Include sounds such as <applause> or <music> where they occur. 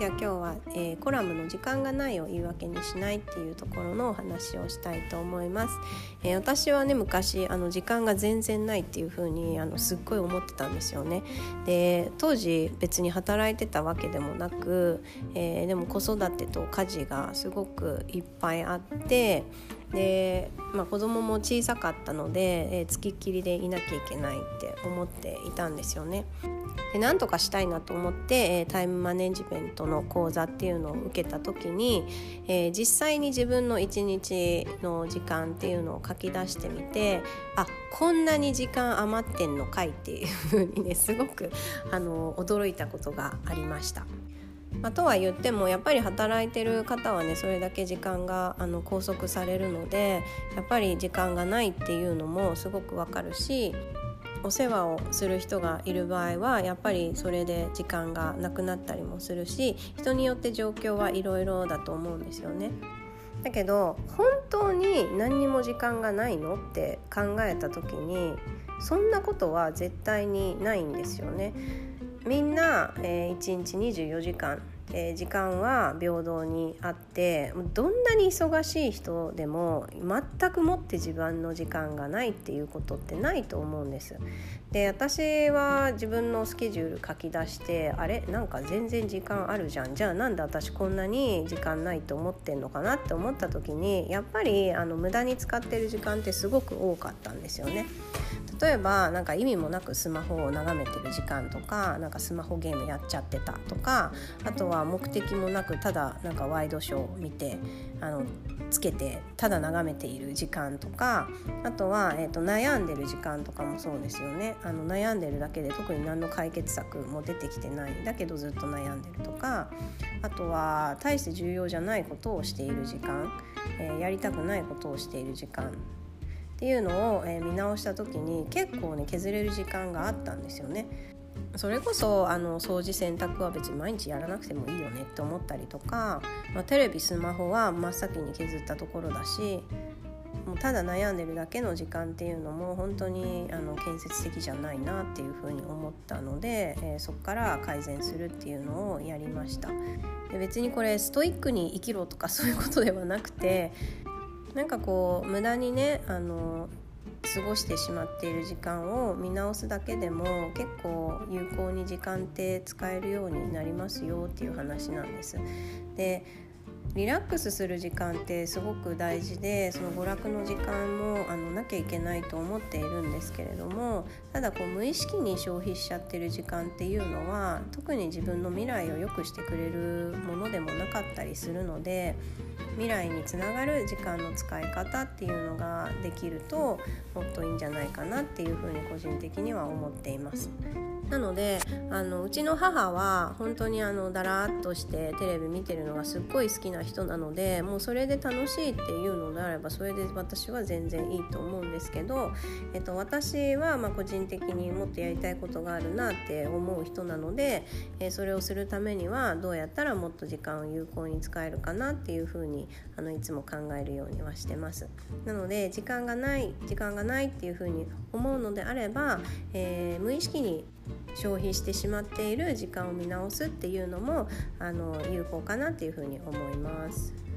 では今日は、えー、コラムの時間がないを言い訳にしないっていうところのお話をしたいと思います。えー、私はね昔あの時間が全然ないっていう風にあのすっごい思ってたんですよね。で当時別に働いてたわけでもなく、えー、でも子育てと家事がすごくいっぱいあってで、まあ、子供も小さかったので、えー、つきっきりでいなきゃいけないって思っていたんですよね。で何とかしたいなと思って、え、タイムマネジメントの講座っていうのを受けた時に、えー、実際に自分の一日の時間っていうのを書き出してみてあこんなに時間余ってんのかいっていうふうにね <laughs> すごくあの驚いたことがありました。まあ、とは言ってもやっぱり働いてる方はねそれだけ時間があの拘束されるのでやっぱり時間がないっていうのもすごくわかるしお世話をする人がいる場合はやっぱりそれで時間がなくなったりもするし人によって状況はいろいろだと思うんですよね。だけど本当に何にも時間がないのって考えた時にそんなことは絶対にないんですよね。みんな、えー、1日24時間えー、時間は平等にあってどんなに忙しい人でも全くもって自分の時間がないっていうことってないと思うんです。で私は自分のスケジュール書き出してあれ？なんか全然時間あるじゃんじゃあなんで私こんなに時間ないと思ってんのかなって思った時にやっぱりあの無駄に使ってる時間ってすごく多かったんですよね。例えばなんか意味もなくスマホを眺めてる時間とかなんかスマホゲームやっちゃってたとかあとは目的もなくただなんかワイドショーを見てあのつけてただ眺めている時間とかあとは、えーと、悩んでる時間とかもそうですよね。あの悩んでるだけで特に何の解決策も出てきてない。だけどずっと悩んでるとかあとは大して重要じゃないことをしている時間、えー、やりたくないことをしている時間。っていうのを、えー、見直した時に結構ね削れる時間があったんですよね。それこそあの掃除洗濯は別に毎日やらなくてもいいよねって思ったりとか、まあ、テレビスマホは真っ先に削ったところだしもうただ悩んでるだけの時間っていうのも本当にあの建設的じゃないなっていうふうに思ったので、えー、そこから改善するっていうのをやりましたで別にこれストイックに生きろとかそういうことではなくてなんかこう無駄にねあの過ごしてしまっている時間を見直すだけでも結構有効に時間って使えるようになりますよっていう話なんです。でリラックスする時間ってすごく大事でその娯楽の時間もあのなきゃいけないと思っているんですけれどもただこう無意識に消費しちゃってる時間っていうのは特に自分の未来を良くしてくれるものでもなかったりするので未来につながる時間の使い方っていうのができるともっといいんじゃないかなっていうふうに個人的には思っています。なのであのうちの母は本当にあのだらっとしてテレビ見てるのがすっごい好きな人なのでもうそれで楽しいっていうのであればそれで私は全然いいと思うんですけど、えっと、私はま個人的にもっとやりたいことがあるなって思う人なので、えそれをするためにはどうやったらもっと時間を有効に使えるかなっていうふうににあのいつも考えるようにはしてます。なので時間がない時間がないっていうふうに思うのであれば、えー、無意識に消費してしまっている時間を見直すっていうのもあの有効かなっていうふうに思います。